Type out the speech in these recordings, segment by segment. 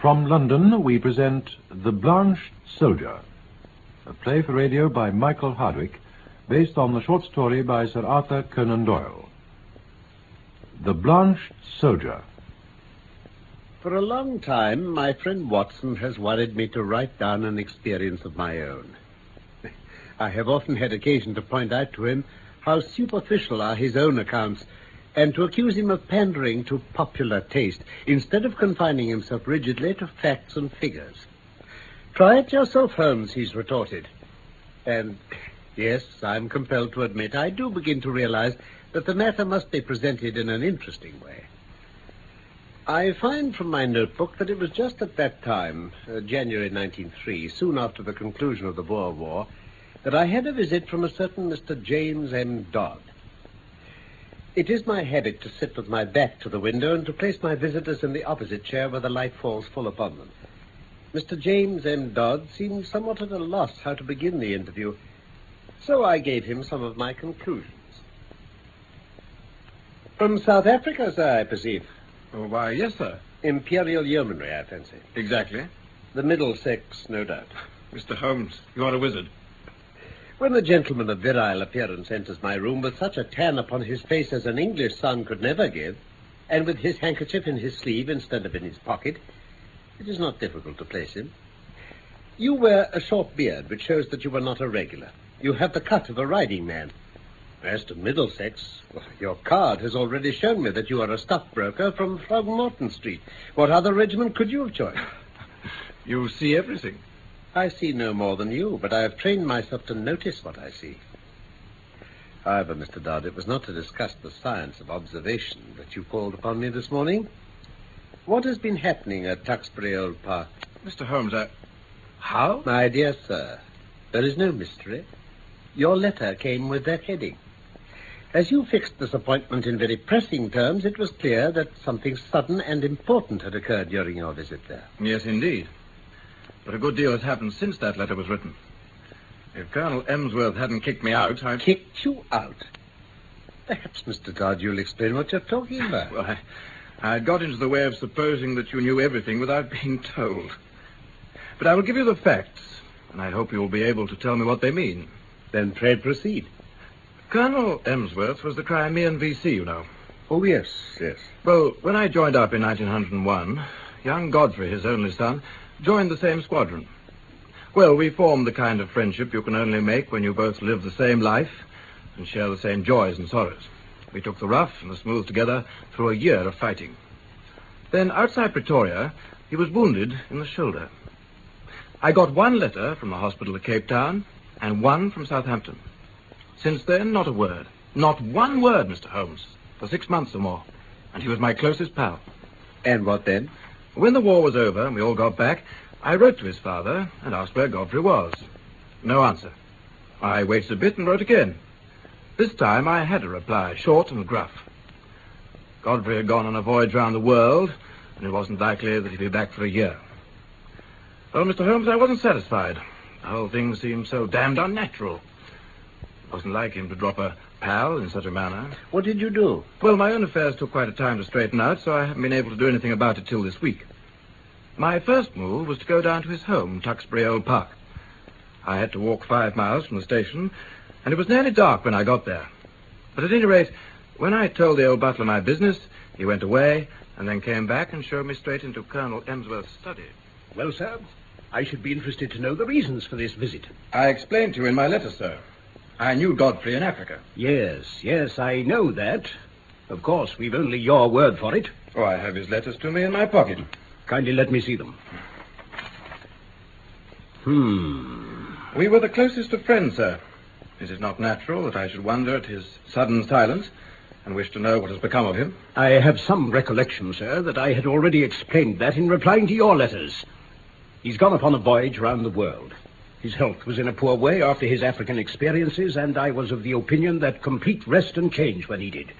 From London, we present The Blanched Soldier, a play for radio by Michael Hardwick, based on the short story by Sir Arthur Conan Doyle. The Blanched Soldier. For a long time, my friend Watson has worried me to write down an experience of my own. I have often had occasion to point out to him how superficial are his own accounts and to accuse him of pandering to popular taste instead of confining himself rigidly to facts and figures. Try it yourself, Holmes, he's retorted. And yes, I'm compelled to admit I do begin to realize that the matter must be presented in an interesting way. I find from my notebook that it was just at that time, uh, January 1903, soon after the conclusion of the Boer War, that I had a visit from a certain Mr. James M. Dodd. It is my habit to sit with my back to the window and to place my visitors in the opposite chair where the light falls full upon them. Mr. James M. Dodd seemed somewhat at a loss how to begin the interview, so I gave him some of my conclusions. From South Africa, sir, I perceive. Oh, why, yes, sir. Imperial Yeomanry, I fancy. Exactly. The Middlesex, no doubt. Mr. Holmes, you are a wizard. When a gentleman of virile appearance enters my room with such a tan upon his face as an English sun could never give, and with his handkerchief in his sleeve instead of in his pocket, it is not difficult to place him. You wear a short beard, which shows that you are not a regular. You have the cut of a riding man. As to Middlesex, your card has already shown me that you are a stockbroker from Throgmorton Street. What other regiment could you have joined? You see everything. I see no more than you, but I have trained myself to notice what I see. However, Mr. Dodd, it was not to discuss the science of observation that you called upon me this morning. What has been happening at Tuxbury Old Park? Mr. Holmes, I. How? My dear sir, there is no mystery. Your letter came with that heading. As you fixed this appointment in very pressing terms, it was clear that something sudden and important had occurred during your visit there. Yes, indeed. But a good deal has happened since that letter was written. If Colonel Emsworth hadn't kicked me out, I'd... Kicked you out? Perhaps, Mr. Dodd, you'll explain what you're talking about. Well, I, I got into the way of supposing that you knew everything without being told. But I will give you the facts, and I hope you will be able to tell me what they mean. Then pray proceed. Colonel Emsworth was the Crimean VC, you know. Oh, yes, yes. Well, when I joined up in 1901, young Godfrey, his only son, joined the same squadron. Well, we formed the kind of friendship you can only make when you both live the same life and share the same joys and sorrows. We took the rough and the smooth together through a year of fighting. Then, outside Pretoria, he was wounded in the shoulder. I got one letter from the hospital at Cape Town and one from Southampton. Since then, not a word. Not one word, Mr. Holmes, for six months or more. And he was my closest pal. And what then? When the war was over and we all got back, I wrote to his father and asked where Godfrey was. No answer. I waited a bit and wrote again. This time I had a reply, short and gruff. Godfrey had gone on a voyage round the world, and it wasn't likely that he'd be back for a year. Oh, Mr. Holmes, I wasn't satisfied. The whole thing seemed so damned unnatural. It wasn't like him to drop a pal in such a manner. What did you do? Well, my own affairs took quite a time to straighten out, so I haven't been able to do anything about it till this week. My first move was to go down to his home, Tuxbury Old Park. I had to walk five miles from the station, and it was nearly dark when I got there. But at any rate, when I told the old butler my business, he went away and then came back and showed me straight into Colonel Emsworth's study. Well, sir, I should be interested to know the reasons for this visit. I explained to you in my letter, sir. I knew Godfrey in Africa. Yes, yes, I know that. Of course, we've only your word for it. Oh, I have his letters to me in my pocket. Kindly let me see them. Hmm. We were the closest of friends, sir. Is it not natural that I should wonder at his sudden silence and wish to know what has become of him? I have some recollection, sir, that I had already explained that in replying to your letters. He's gone upon a voyage round the world. His health was in a poor way after his African experiences, and I was of the opinion that complete rest and change were needed.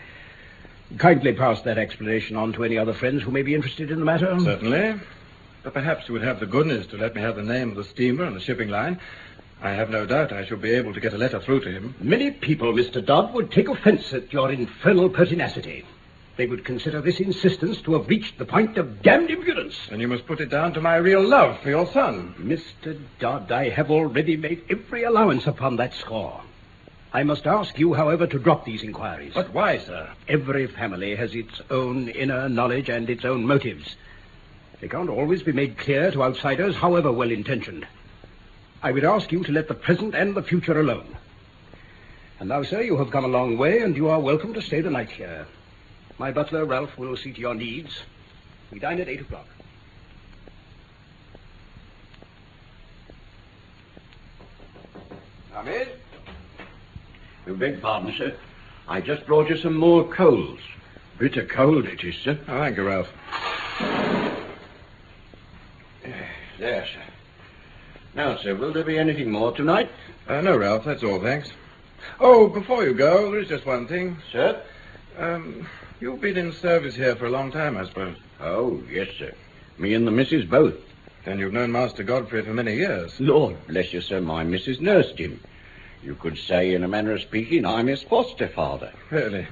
Kindly pass that explanation on to any other friends who may be interested in the matter. Certainly. But perhaps you would have the goodness to let me have the name of the steamer and the shipping line. I have no doubt I shall be able to get a letter through to him. Many people, Mr. Dodd, would take offense at your infernal pertinacity. They would consider this insistence to have reached the point of damned impudence. And you must put it down to my real love for your son. Mr. Dodd, I have already made every allowance upon that score. I must ask you, however, to drop these inquiries. But why, sir? Every family has its own inner knowledge and its own motives. They can't always be made clear to outsiders, however well intentioned. I would ask you to let the present and the future alone. And now, sir, you have come a long way, and you are welcome to stay the night here. My butler, Ralph, will see to your needs. We dine at eight o'clock. Come in. You beg pardon, sir. I just brought you some more coals. Bitter cold it is, sir. Oh, thank you, Ralph. There, sir. Now, sir, will there be anything more tonight? Uh, no, Ralph, that's all, thanks. Oh, before you go, there is just one thing. Sir? Um, you've been in service here for a long time, I suppose. Oh, yes, sir. Me and the missus both. Then you've known Master Godfrey for many years. Lord bless you, sir, my missus nursed him. You could say, in a manner of speaking, I'm his foster father. Really?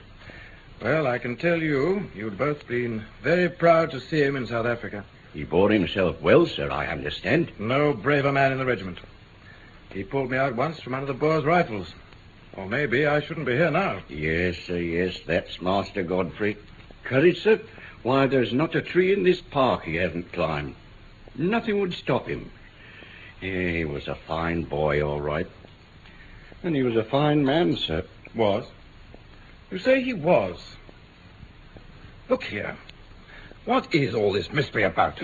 Well, I can tell you, you'd both been very proud to see him in South Africa. He bore himself well, sir, I understand. No braver man in the regiment. He pulled me out once from under the Boer's rifles. Or maybe I shouldn't be here now. Yes, sir, yes, that's Master Godfrey. Courage, sir? Why, there's not a tree in this park he hasn't climbed. Nothing would stop him. He was a fine boy, all right. And he was a fine man, sir. Was? You say he was. Look here. What is all this mystery about?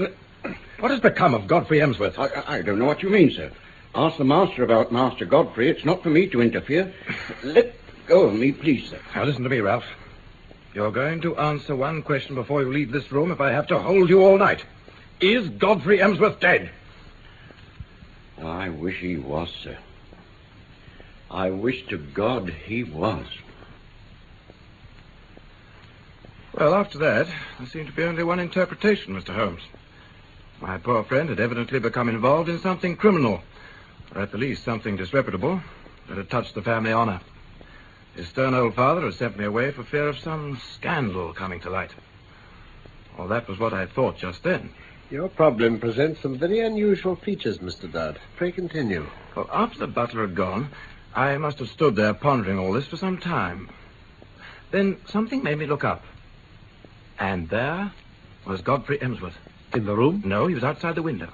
What has become of Godfrey Emsworth? I, I- I don't know what you mean, sir. Ask the master about Master Godfrey. It's not for me to interfere. Let go of me, please, sir. Now, listen to me, Ralph. You're going to answer one question before you leave this room if I have to hold you all night. Is Godfrey Emsworth dead? I wish he was, sir. I wish to God he was. Well, after that, there seemed to be only one interpretation, Mr. Holmes. My poor friend had evidently become involved in something criminal, or at the least something disreputable, that had touched the family honor. His stern old father had sent me away for fear of some scandal coming to light. Well, that was what I thought just then. Your problem presents some very unusual features, Mr. Dodd. Pray continue. Well, after the butler had gone, I must have stood there pondering all this for some time. Then something made me look up. And there was Godfrey Emsworth. In the room? No, he was outside the window.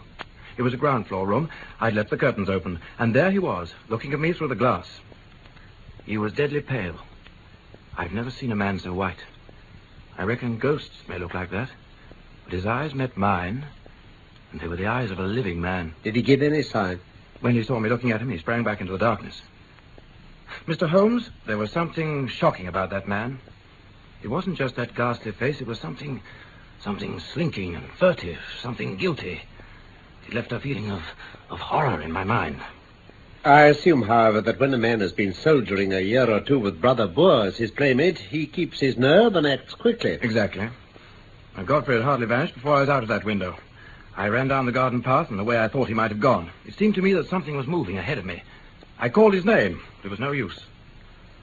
It was a ground floor room. I'd left the curtains open, and there he was, looking at me through the glass. He was deadly pale. I've never seen a man so white. I reckon ghosts may look like that. But his eyes met mine, and they were the eyes of a living man. Did he give any sign? When he saw me looking at him, he sprang back into the darkness. Mr. Holmes, there was something shocking about that man. It wasn't just that ghastly face, it was something. something slinking and furtive, something guilty. It left a feeling of, of horror in my mind. I assume, however, that when a man has been soldiering a year or two with Brother Boer as his playmate, he keeps his nerve and acts quickly. Exactly. And Godfrey had hardly vanished before I was out of that window. I ran down the garden path in the way I thought he might have gone. It seemed to me that something was moving ahead of me. I called his name, but it was no use.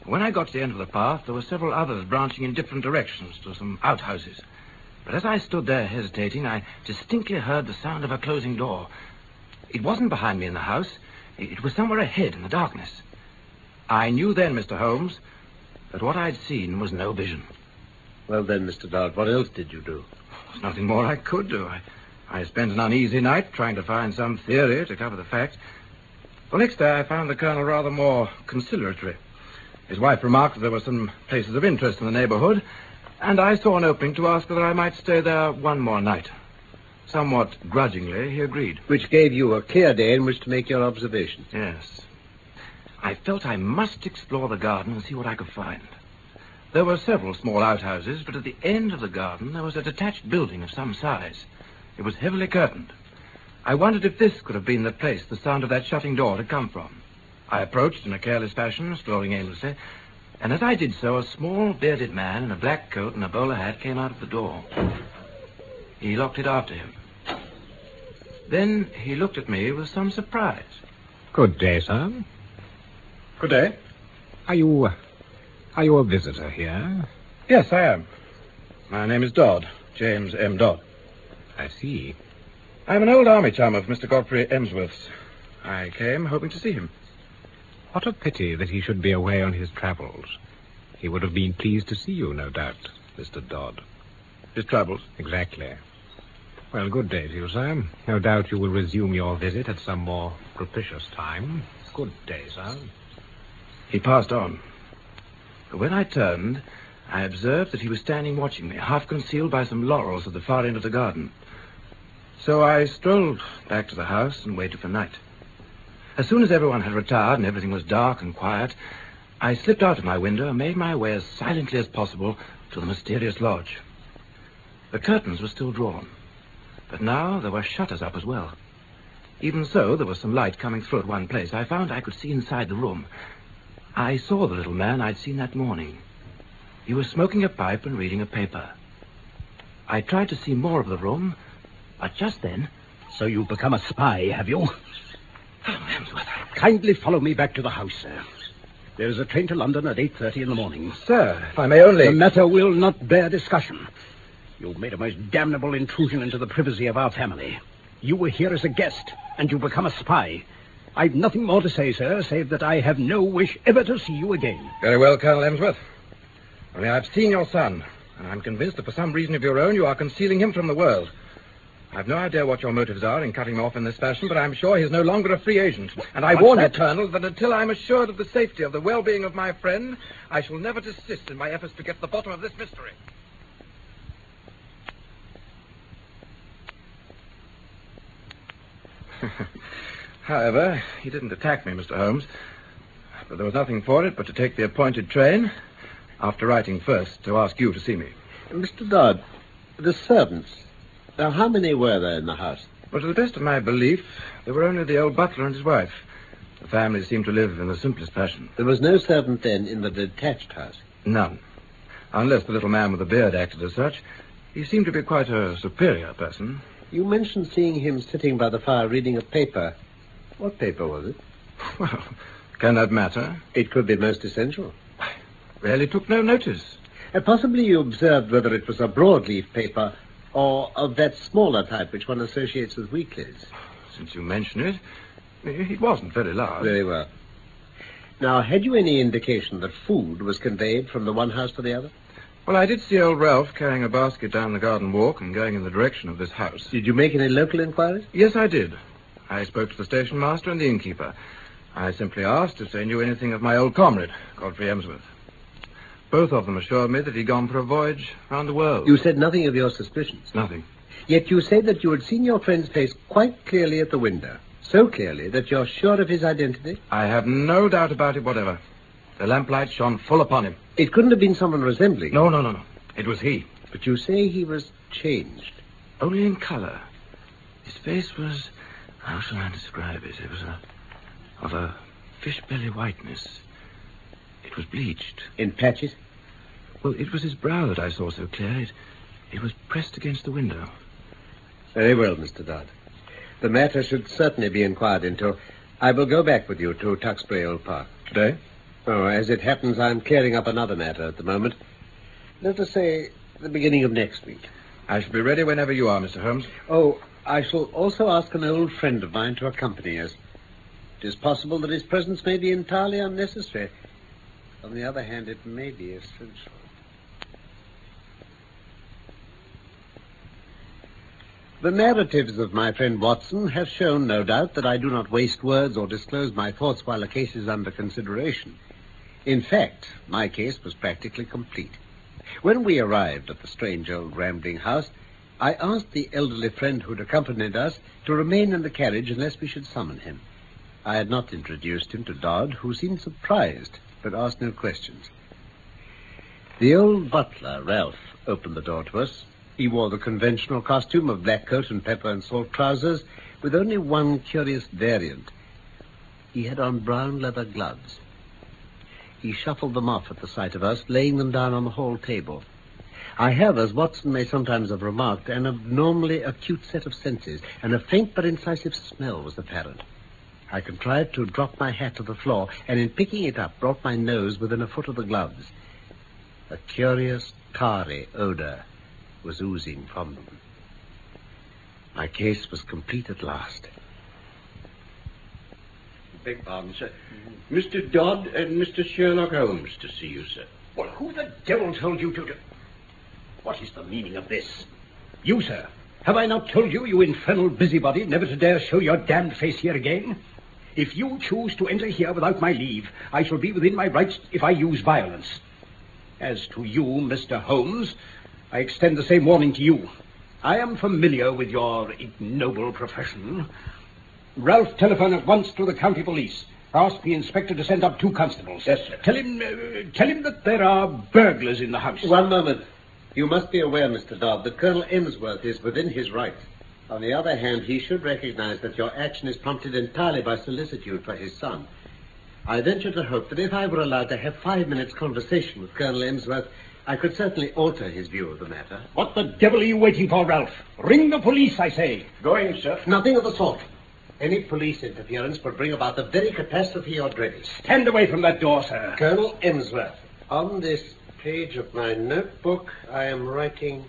When I got to the end of the path, there were several others branching in different directions to some outhouses. But as I stood there hesitating, I distinctly heard the sound of a closing door. It wasn't behind me in the house. It was somewhere ahead in the darkness. I knew then, Mr. Holmes, that what I'd seen was no vision. Well, then, Mr. Dodd, what else did you do? There's nothing more I could do. I, I spent an uneasy night trying to find some theory to cover the facts. Well, next day I found the colonel rather more conciliatory. His wife remarked that there were some places of interest in the neighborhood, and I saw an opening to ask whether I might stay there one more night. Somewhat grudgingly, he agreed. Which gave you a clear day in which to make your observations. Yes. I felt I must explore the garden and see what I could find. There were several small outhouses, but at the end of the garden there was a detached building of some size. It was heavily curtained. I wondered if this could have been the place the sound of that shutting door had come from. I approached in a careless fashion, strolling aimlessly, and as I did so, a small bearded man in a black coat and a bowler hat came out of the door. He locked it after him. Then he looked at me with some surprise. Good day, sir. Good day. Are you. Uh, are you a visitor here? Yes, I am. My name is Dodd, James M. Dodd. I see. I'm an old army chum of Mr. Godfrey Emsworth's. I came hoping to see him. What a pity that he should be away on his travels. He would have been pleased to see you, no doubt, Mr. Dodd. His travels? Exactly. Well, good day to you, sir. No doubt you will resume your visit at some more propitious time. Good day, sir. He passed on. When I turned, I observed that he was standing watching me, half concealed by some laurels at the far end of the garden. So I strolled back to the house and waited for night. As soon as everyone had retired and everything was dark and quiet, I slipped out of my window and made my way as silently as possible to the mysterious lodge. The curtains were still drawn, but now there were shutters up as well. Even so, there was some light coming through at one place. I found I could see inside the room. I saw the little man I'd seen that morning. He was smoking a pipe and reading a paper. I tried to see more of the room, but just then. So you've become a spy, have you? Oh, Emsworth. Kindly follow me back to the house, sir. There is a train to London at 8.30 in the morning. Sir, if I may only. The matter will not bear discussion. You've made a most damnable intrusion into the privacy of our family. You were here as a guest, and you've become a spy. I've nothing more to say, sir, save that I have no wish ever to see you again. Very well, Colonel Emsworth. Only I've seen your son, and I'm convinced that for some reason of your own, you are concealing him from the world. I've no idea what your motives are in cutting him off in this fashion, but I'm sure he's no longer a free agent. And I What's warn that? you, Colonel, that until I'm assured of the safety of the well-being of my friend, I shall never desist in my efforts to get to the bottom of this mystery. However, he didn't attack me, Mr. Holmes. But there was nothing for it but to take the appointed train, after writing first to ask you to see me. Mr. Dodd, the servants. Now, how many were there in the house? But to the best of my belief, there were only the old butler and his wife. The family seemed to live in the simplest fashion. There was no servant then in the detached house. None. Unless the little man with the beard acted as such. He seemed to be quite a superior person. You mentioned seeing him sitting by the fire reading a paper. What paper was it? Well, can that matter? It could be most essential. I really took no notice. Uh, possibly you observed whether it was a broadleaf paper or of that smaller type which one associates with weeklies. Since you mention it, it wasn't very large. Very well. Now, had you any indication that food was conveyed from the one house to the other? Well, I did see old Ralph carrying a basket down the garden walk and going in the direction of this house. Did you make any local inquiries? Yes, I did. I spoke to the station master and the innkeeper. I simply asked if they knew anything of my old comrade, Godfrey Emsworth. Both of them assured me that he'd gone for a voyage round the world. You said nothing of your suspicions. Nothing. Yet you say that you had seen your friend's face quite clearly at the window. So clearly that you're sure of his identity? I have no doubt about it whatever. The lamplight shone full upon him. It couldn't have been someone resembling. No, no, no, no. It was he. But you say he was changed. Only in color. His face was. How shall I describe it? It was a. of a fish belly whiteness. It was bleached. In patches? Well, it was his brow that I saw so clear. It, it was pressed against the window. Very well, Mr. Dodd. The matter should certainly be inquired into. I will go back with you to Tuxbury Old Park. Today? Oh, as it happens, I'm clearing up another matter at the moment. Let us say the beginning of next week. I shall be ready whenever you are, Mr. Holmes. Oh, I shall also ask an old friend of mine to accompany us. It is possible that his presence may be entirely unnecessary. On the other hand, it may be essential. The narratives of my friend Watson have shown, no doubt, that I do not waste words or disclose my thoughts while a case is under consideration. In fact, my case was practically complete. When we arrived at the strange old rambling house, I asked the elderly friend who had accompanied us to remain in the carriage unless we should summon him. I had not introduced him to Dodd, who seemed surprised, but asked no questions. The old butler, Ralph, opened the door to us. He wore the conventional costume of black coat and pepper and salt trousers, with only one curious variant. He had on brown leather gloves. He shuffled them off at the sight of us, laying them down on the hall table. I have, as Watson may sometimes have remarked, an abnormally acute set of senses, and a faint but incisive smell was apparent. I contrived to drop my hat to the floor, and in picking it up, brought my nose within a foot of the gloves. A curious, tarry odor was oozing from them. My case was complete at last. Beg pardon, sir. Mr. Dodd and Mr. Sherlock Holmes to see you, sir. Well, who the devil told you to... do- What is the meaning of this? You, sir. Have I not told you, you infernal busybody, never to dare show your damned face here again? If you choose to enter here without my leave, I shall be within my rights if I use violence. As to you, Mr. Holmes, I extend the same warning to you. I am familiar with your ignoble profession. Ralph, telephone at once to the county police. Ask the inspector to send up two constables. Yes, sir. Tell him, uh, tell him that there are burglars in the house. One moment. You must be aware, Mr. Dodd, that Colonel Emsworth is within his rights. On the other hand, he should recognize that your action is prompted entirely by solicitude for his son. I venture to hope that if I were allowed to have five minutes' conversation with Colonel Emsworth, I could certainly alter his view of the matter. What the devil are you waiting for, Ralph? Ring the police, I say. Going, sir. Nothing of the sort. Any police interference would bring about the very catastrophe you're dreading. Stand away from that door, sir. Colonel Emsworth, on this page of my notebook, I am writing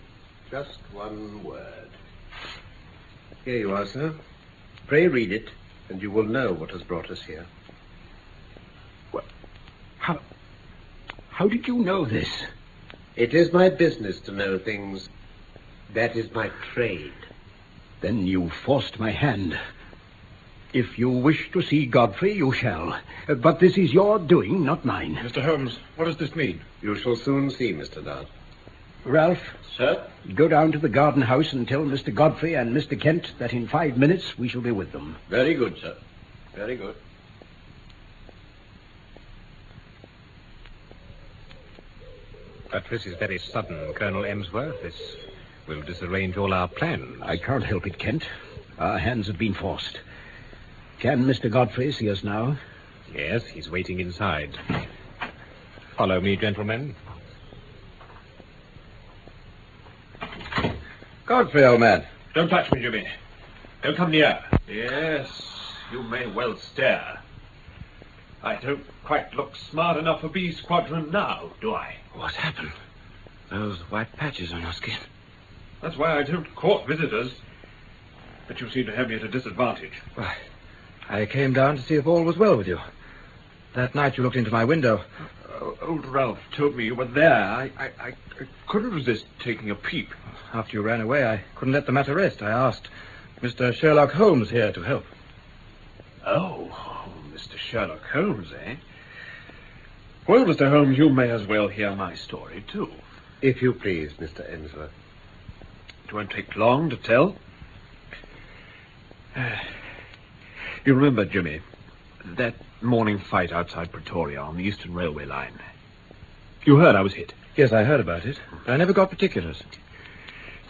just one word. Here you are, sir. Pray read it, and you will know what has brought us here. Well, How, how did you know this? It is my business to know things. That is my trade. Then you forced my hand. If you wish to see Godfrey, you shall. But this is your doing, not mine. Mr. Holmes, what does this mean? You shall soon see, Mr. Dodd. Ralph, Sir? go down to the garden house and tell Mr. Godfrey and Mr. Kent that in five minutes we shall be with them. Very good, sir. Very good. But this is very sudden, Colonel Emsworth. This will disarrange all our plans. I can't help it, Kent. Our hands have been forced. Can Mr. Godfrey see us now? Yes, he's waiting inside. Follow me, gentlemen. Godfrey, old man. Don't touch me, Jimmy. Don't come near. Yes, you may well stare. I don't quite look smart enough for B Squadron now, do I? What happened? Those white patches on your skin. That's why I don't court visitors. But you seem to have me at a disadvantage. Why, I came down to see if all was well with you. That night you looked into my window. O- Old Ralph told me you were there. I, I, I, I couldn't resist taking a peep. After you ran away, I couldn't let the matter rest. I asked Mr. Sherlock Holmes here to help. Oh, Mr. Sherlock Holmes, eh? Well, Mr. Holmes, you may as well hear my story, too. If you please, Mr. Emsworth. It won't take long to tell. You remember, Jimmy, that morning fight outside Pretoria on the Eastern Railway line? You heard I was hit. Yes, I heard about it, but I never got particulars.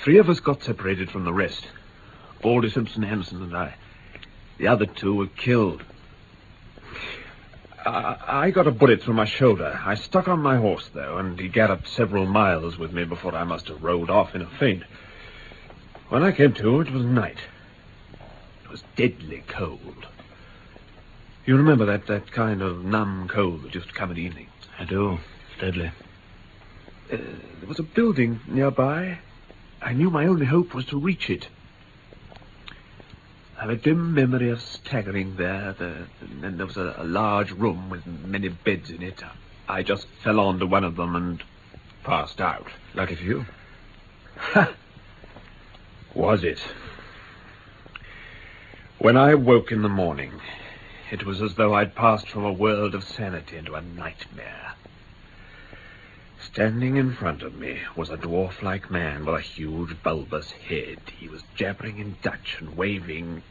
Three of us got separated from the rest. Baldy Simpson, Henderson, and I. The other two were killed. I, I got a bullet through my shoulder. I stuck on my horse, though, and he galloped several miles with me before I must have rode off in a faint. When I came to, it was night. It was deadly cold. You remember that, that kind of numb cold that used to come at evening? I do. Deadly. Uh, there was a building nearby. I knew my only hope was to reach it. I have a dim memory of staggering there. The, and there was a, a large room with many beds in it. I just fell onto one of them and passed out. Lucky for you. Was it? When I woke in the morning, it was as though I'd passed from a world of sanity into a nightmare. Standing in front of me was a dwarf-like man with a huge bulbous head. He was jabbering in Dutch and waving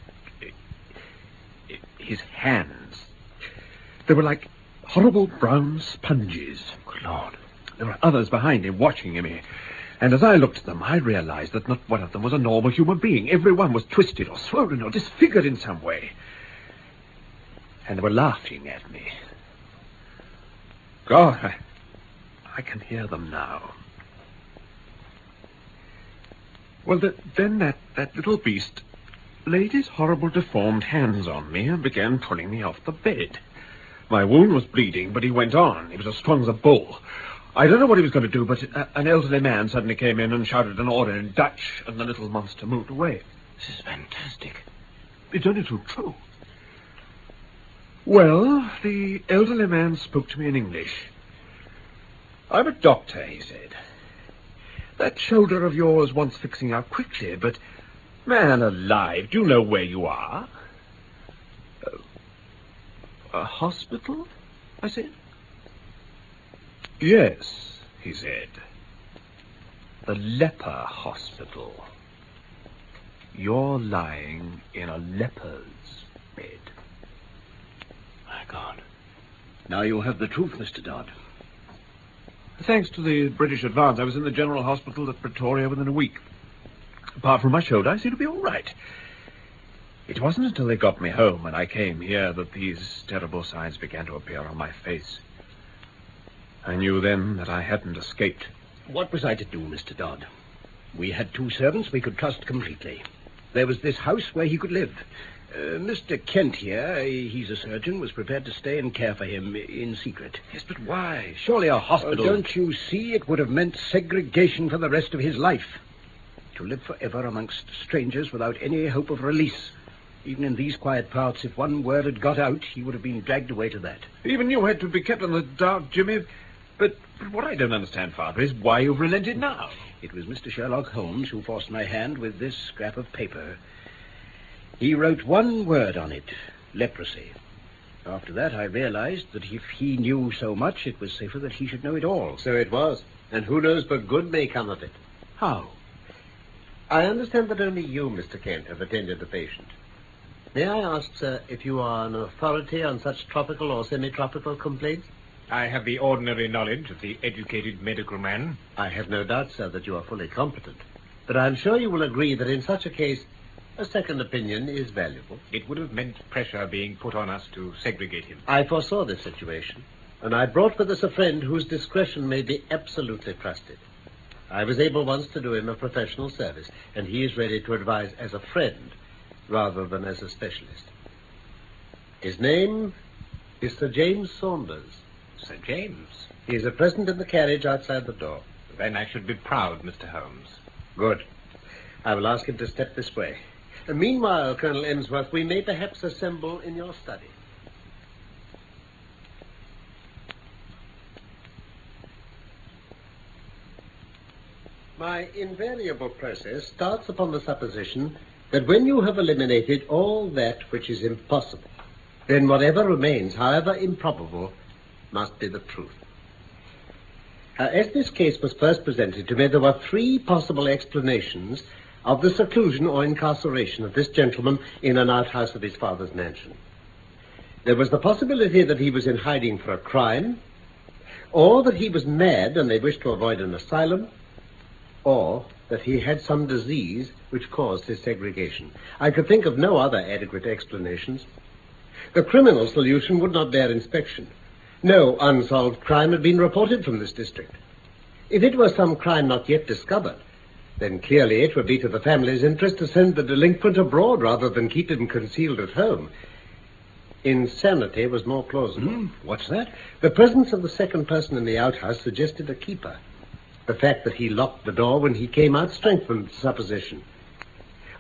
eh, his hands. They were like horrible brown sponges. Good Lord. There were others behind him watching me. And as I looked at them, I realized that not one of them was a normal human being. Every one was twisted or swollen or disfigured in some way. And they were laughing at me. God, I, I can hear them now. Well, the, then that, that little beast laid his horrible deformed hands on me and began pulling me off the bed. My wound was bleeding, but he went on. He was as strong as a bull. I don't know what he was going to do, but uh, an elderly man suddenly came in and shouted an order in Dutch, and the little monster moved away. This is fantastic. It's only too true. Well, the elderly man spoke to me in English. I'm a doctor, he said. That shoulder of yours wants fixing up quickly, but man alive, do you know where you are? Uh, a hospital? I said. Yes, he said. The leper hospital. You're lying in a leper's bed. My God. Now you have the truth, Mr. Dodd. Thanks to the British advance, I was in the General Hospital at Pretoria within a week. Apart from my shoulder, I seem to be all right. It wasn't until they got me home and I came here that these terrible signs began to appear on my face. I knew then that I hadn't escaped. What was I to do, Mr. Dodd? We had two servants we could trust completely. There was this house where he could live. Uh, Mr. Kent here, he's a surgeon, was prepared to stay and care for him in secret. Yes, but why? Surely a hospital. Oh, don't you see? It would have meant segregation for the rest of his life. To live forever amongst strangers without any hope of release. Even in these quiet parts, if one word had got out, he would have been dragged away to that. Even you had to be kept in the dark, Jimmy. But, but what I don't understand, Father, is why you've relented now. It was Mr. Sherlock Holmes who forced my hand with this scrap of paper. He wrote one word on it leprosy. After that, I realized that if he knew so much, it was safer that he should know it all. So it was. And who knows but good may come of it. How? I understand that only you, Mr. Kent, have attended the patient. May I ask, sir, if you are an authority on such tropical or semi-tropical complaints? I have the ordinary knowledge of the educated medical man. I have no doubt, sir, that you are fully competent. But I'm sure you will agree that in such a case, a second opinion is valuable. It would have meant pressure being put on us to segregate him. I foresaw this situation, and I brought with us a friend whose discretion may be absolutely trusted. I was able once to do him a professional service, and he is ready to advise as a friend rather than as a specialist. His name is Sir James Saunders. Sir James? He is at present in the carriage outside the door. Then I should be proud, Mr. Holmes. Good. I will ask him to step this way. Uh, meanwhile, Colonel Emsworth, we may perhaps assemble in your study. My invariable process starts upon the supposition that when you have eliminated all that which is impossible, then whatever remains, however improbable, must be the truth. As this case was first presented to me, there were three possible explanations of the seclusion or incarceration of this gentleman in an outhouse of his father's mansion. There was the possibility that he was in hiding for a crime, or that he was mad and they wished to avoid an asylum, or that he had some disease which caused his segregation. I could think of no other adequate explanations. The criminal solution would not bear inspection. No unsolved crime had been reported from this district. If it were some crime not yet discovered, then clearly it would be to the family's interest to send the delinquent abroad rather than keep him concealed at home. Insanity was more plausible. Hmm? What's that? The presence of the second person in the outhouse suggested a keeper. The fact that he locked the door when he came out strengthened the supposition.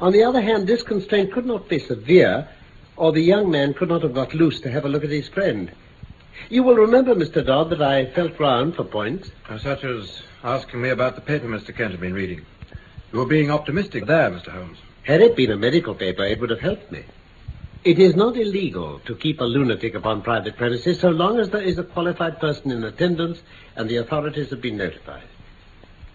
On the other hand, this constraint could not be severe, or the young man could not have got loose to have a look at his friend. You will remember, Mr. Dodd, that I felt round for points. Such as asking me about the paper Mr. Kent had been reading. You were being optimistic there, Mr. Holmes. Had it been a medical paper, it would have helped me. It is not illegal to keep a lunatic upon private premises so long as there is a qualified person in attendance and the authorities have been notified.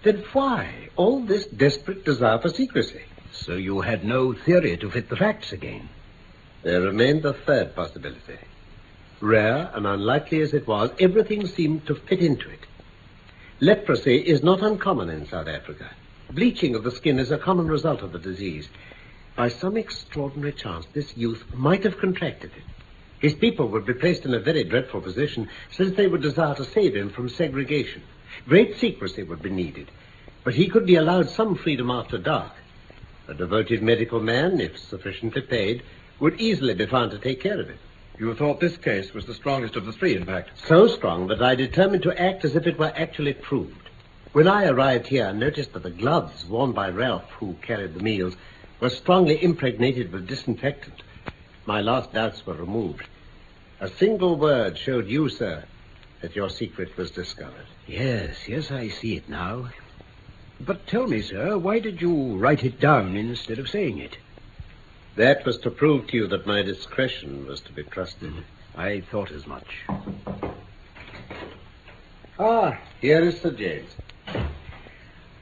Then why all this desperate desire for secrecy? So you had no theory to fit the facts again? There remained the third possibility. Rare and unlikely as it was, everything seemed to fit into it. Leprosy is not uncommon in South Africa. Bleaching of the skin is a common result of the disease. By some extraordinary chance, this youth might have contracted it. His people would be placed in a very dreadful position, since they would desire to save him from segregation. Great secrecy would be needed, but he could be allowed some freedom after dark. A devoted medical man, if sufficiently paid, would easily be found to take care of it. You thought this case was the strongest of the three, in fact. So strong that I determined to act as if it were actually proved. When I arrived here, I noticed that the gloves worn by Ralph, who carried the meals, were strongly impregnated with disinfectant. My last doubts were removed. A single word showed you, sir, that your secret was discovered. Yes, yes, I see it now. But tell me, sir, why did you write it down instead of saying it? That was to prove to you that my discretion was to be trusted. I thought as much. Ah, here is Sir James.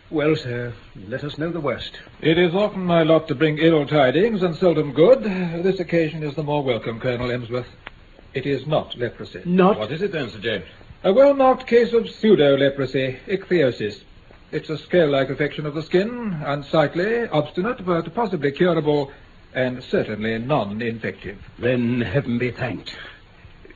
Well, sir, let us know the worst. It is often my lot to bring ill tidings and seldom good. This occasion is the more welcome, Colonel Emsworth. It is not leprosy. Not? What is it then, Sir James? A well-marked case of pseudo-leprosy, ichthyosis. It's a scale-like affection of the skin, unsightly, obstinate, but possibly curable, and certainly non-infective. Then heaven be thanked.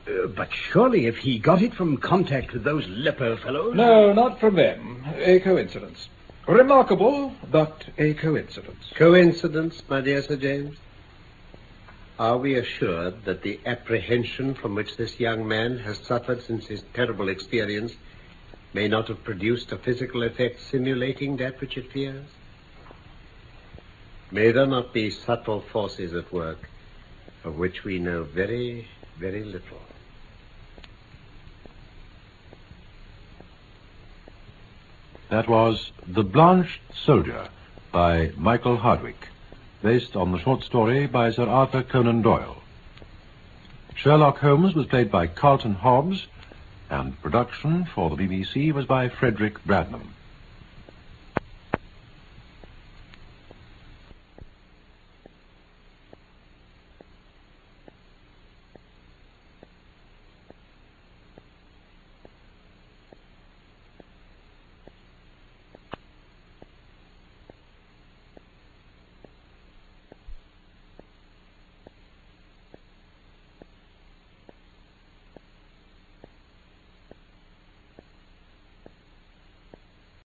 Uh, but surely if he got it from contact with those leper fellows... No, not from them. A coincidence. Remarkable, but a coincidence. Coincidence, my dear Sir James? Are we assured that the apprehension from which this young man has suffered since his terrible experience may not have produced a physical effect simulating that which it fears? May there not be subtle forces at work of which we know very, very little? That was The Blanched Soldier by Michael Hardwick, based on the short story by Sir Arthur Conan Doyle. Sherlock Holmes was played by Carlton Hobbs, and production for the BBC was by Frederick Bradnum.